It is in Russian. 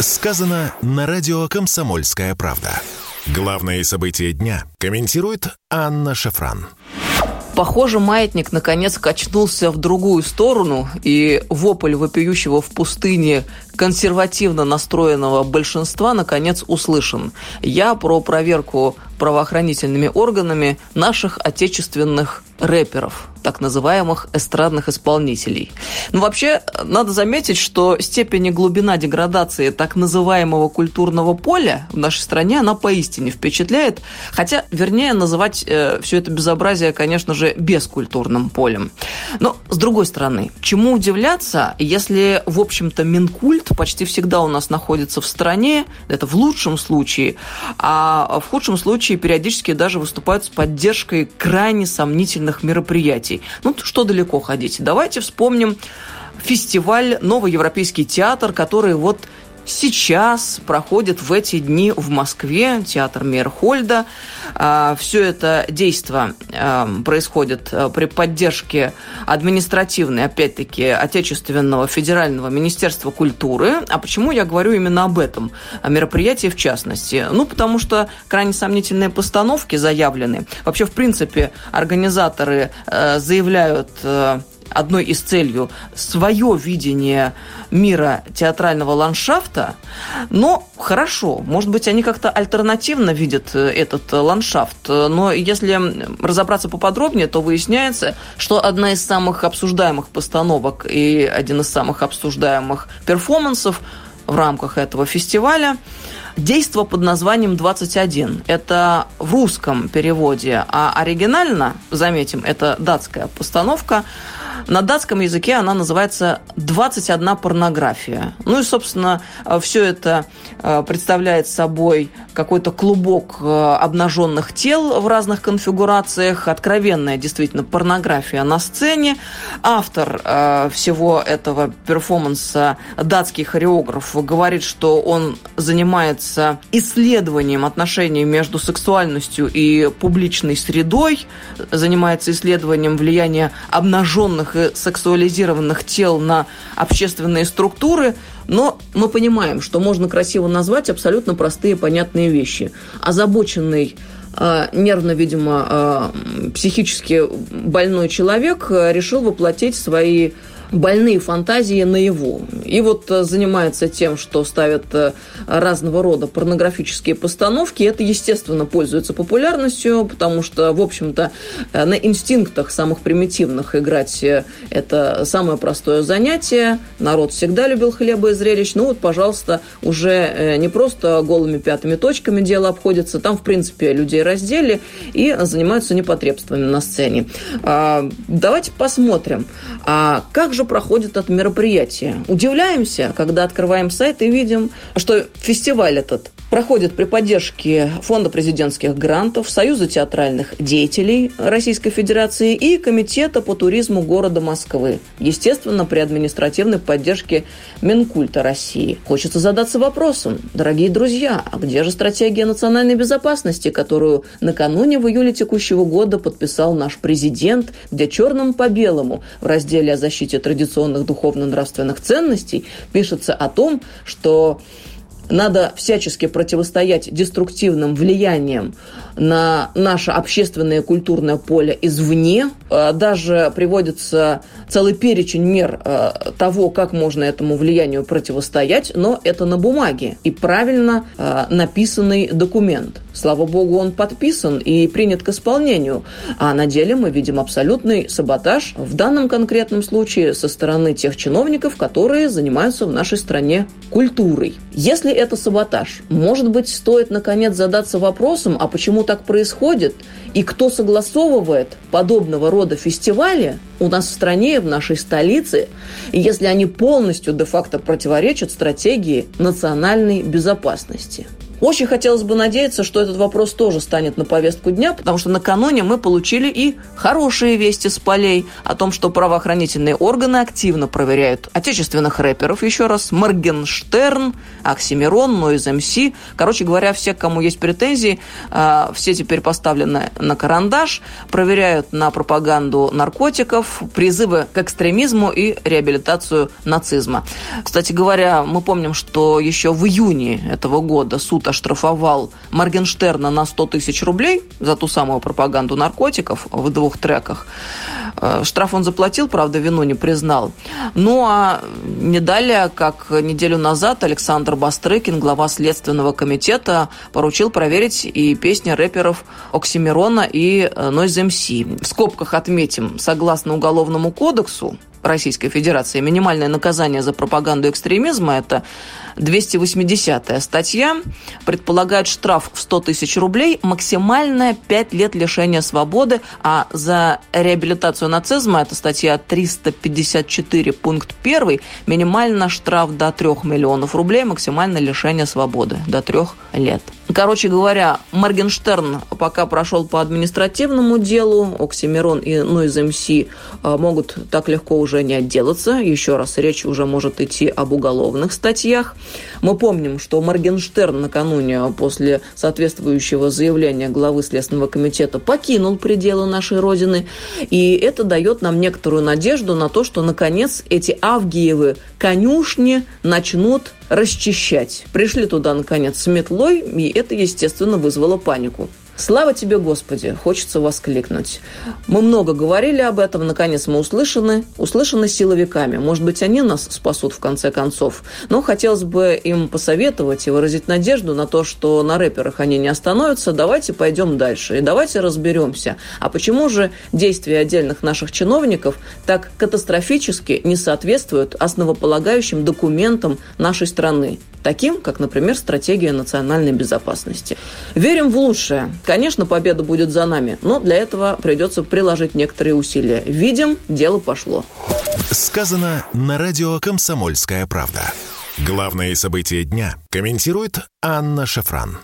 Сказано на радио «Комсомольская правда». Главные события дня комментирует Анна Шафран. Похоже, маятник наконец качнулся в другую сторону, и вопль вопиющего в пустыне консервативно настроенного большинства наконец услышан. Я про проверку правоохранительными органами наших отечественных рэперов, так называемых эстрадных исполнителей. Но ну, вообще, надо заметить, что степень и глубина деградации так называемого культурного поля в нашей стране, она поистине впечатляет, хотя, вернее, называть э, все это безобразие, конечно же, бескультурным полем. Но, с другой стороны, чему удивляться, если, в общем-то, Минкульт почти всегда у нас находится в стране, это в лучшем случае, а в худшем случае периодически даже выступают с поддержкой крайне сомнительных мероприятий. Ну, что далеко ходить? Давайте вспомним фестиваль «Новый европейский театр», который вот сейчас проходит в эти дни в Москве, театр Мейерхольда. А, Все это действо а, происходит а, при поддержке административной, опять-таки, Отечественного федерального министерства культуры. А почему я говорю именно об этом мероприятии в частности? Ну, потому что крайне сомнительные постановки заявлены. Вообще, в принципе, организаторы заявляют одной из целью свое видение мира театрального ландшафта, но хорошо, может быть, они как-то альтернативно видят э, этот ландшафт, но если разобраться поподробнее, то выясняется, что одна из самых обсуждаемых постановок и один из самых обсуждаемых перформансов в рамках этого фестиваля Действо под названием «21». Это в русском переводе, а оригинально, заметим, это датская постановка – на датском языке она называется «21 порнография». Ну и, собственно, все это э, представляет собой какой-то клубок э, обнаженных тел в разных конфигурациях, откровенная действительно порнография на сцене. Автор э, всего этого перформанса, датский хореограф, говорит, что он занимается исследованием отношений между сексуальностью и публичной средой, занимается исследованием влияния обнаженных и сексуализированных тел на общественные структуры, но мы понимаем, что можно красиво назвать абсолютно простые понятные вещи. Озабоченный а, нервно, видимо, а, психически больной человек решил воплотить свои больные фантазии наяву. И вот э, занимается тем, что ставят э, разного рода порнографические постановки. Это, естественно, пользуется популярностью, потому что, в общем-то, э, на инстинктах самых примитивных играть – это самое простое занятие. Народ всегда любил хлеба и зрелищ. Ну вот, пожалуйста, уже не просто голыми пятыми точками дело обходится. Там, в принципе, людей раздели и занимаются непотребствами на сцене. А, давайте посмотрим, а как же проходит это мероприятие. Удивляемся, когда открываем сайт и видим, что фестиваль этот проходит при поддержке Фонда президентских грантов, Союза театральных деятелей Российской Федерации и Комитета по туризму города Москвы. Естественно, при административной поддержке Минкульта России. Хочется задаться вопросом, дорогие друзья, а где же стратегия национальной безопасности, которую накануне в июле текущего года подписал наш президент, где черным по белому в разделе о защите традиционных духовно-нравственных ценностей пишется о том, что надо всячески противостоять деструктивным влияниям на наше общественное и культурное поле извне. Э, даже приводится целый перечень мер э, того, как можно этому влиянию противостоять, но это на бумаге и правильно э, написанный документ. Слава богу, он подписан и принят к исполнению. А на деле мы видим абсолютный саботаж в данном конкретном случае со стороны тех чиновников, которые занимаются в нашей стране культурой. Если это саботаж, может быть, стоит наконец задаться вопросом, а почему так происходит, и кто согласовывает подобного рода фестивали у нас в стране, в нашей столице, если они полностью де-факто противоречат стратегии национальной безопасности. Очень хотелось бы надеяться, что этот вопрос тоже станет на повестку дня, потому что накануне мы получили и хорошие вести с полей о том, что правоохранительные органы активно проверяют отечественных рэперов, еще раз, Моргенштерн, Оксимирон, Нойз МС. Короче говоря, все, кому есть претензии, а, все теперь поставлены на карандаш, проверяют на пропаганду наркотиков, призывы к экстремизму и реабилитацию нацизма. Кстати говоря, мы помним, что еще в июне этого года суд оштрафовал Моргенштерна на 100 тысяч рублей за ту самую пропаганду наркотиков в двух треках. Э, штраф он заплатил, правда, вину не признал. Ну, а не далее, как неделю назад Александр Бастрыкин, глава Следственного комитета, поручил проверить и песни рэперов Оксимирона и Нойз МС. В скобках отметим, согласно Уголовному кодексу, Российской Федерации. Минимальное наказание за пропаганду экстремизма – это 280-я статья. Предполагает штраф в 100 тысяч рублей, максимальное 5 лет лишения свободы, а за реабилитацию нацизма – это статья 354, пункт 1, минимально штраф до 3 миллионов рублей, максимальное лишение свободы до 3 лет. Короче говоря, Моргенштерн пока прошел по административному делу, Оксимирон и Нойз МС э, могут так легко уже не отделаться. Еще раз, речь уже может идти об уголовных статьях. Мы помним, что Моргенштерн накануне после соответствующего заявления главы Следственного комитета покинул пределы нашей Родины. И это дает нам некоторую надежду на то, что, наконец, эти Авгиевы конюшни начнут расчищать. Пришли туда, наконец, с метлой, и это, естественно, вызвало панику. Слава тебе, Господи, хочется воскликнуть. Мы много говорили об этом, наконец мы услышаны, услышаны силовиками. Может быть, они нас спасут в конце концов. Но хотелось бы им посоветовать и выразить надежду на то, что на рэперах они не остановятся. Давайте пойдем дальше и давайте разберемся. А почему же действия отдельных наших чиновников так катастрофически не соответствуют основополагающим документам нашей страны? таким, как, например, стратегия национальной безопасности. Верим в лучшее. Конечно, победа будет за нами, но для этого придется приложить некоторые усилия. Видим, дело пошло. Сказано на радио «Комсомольская правда». Главные события дня комментирует Анна Шафран.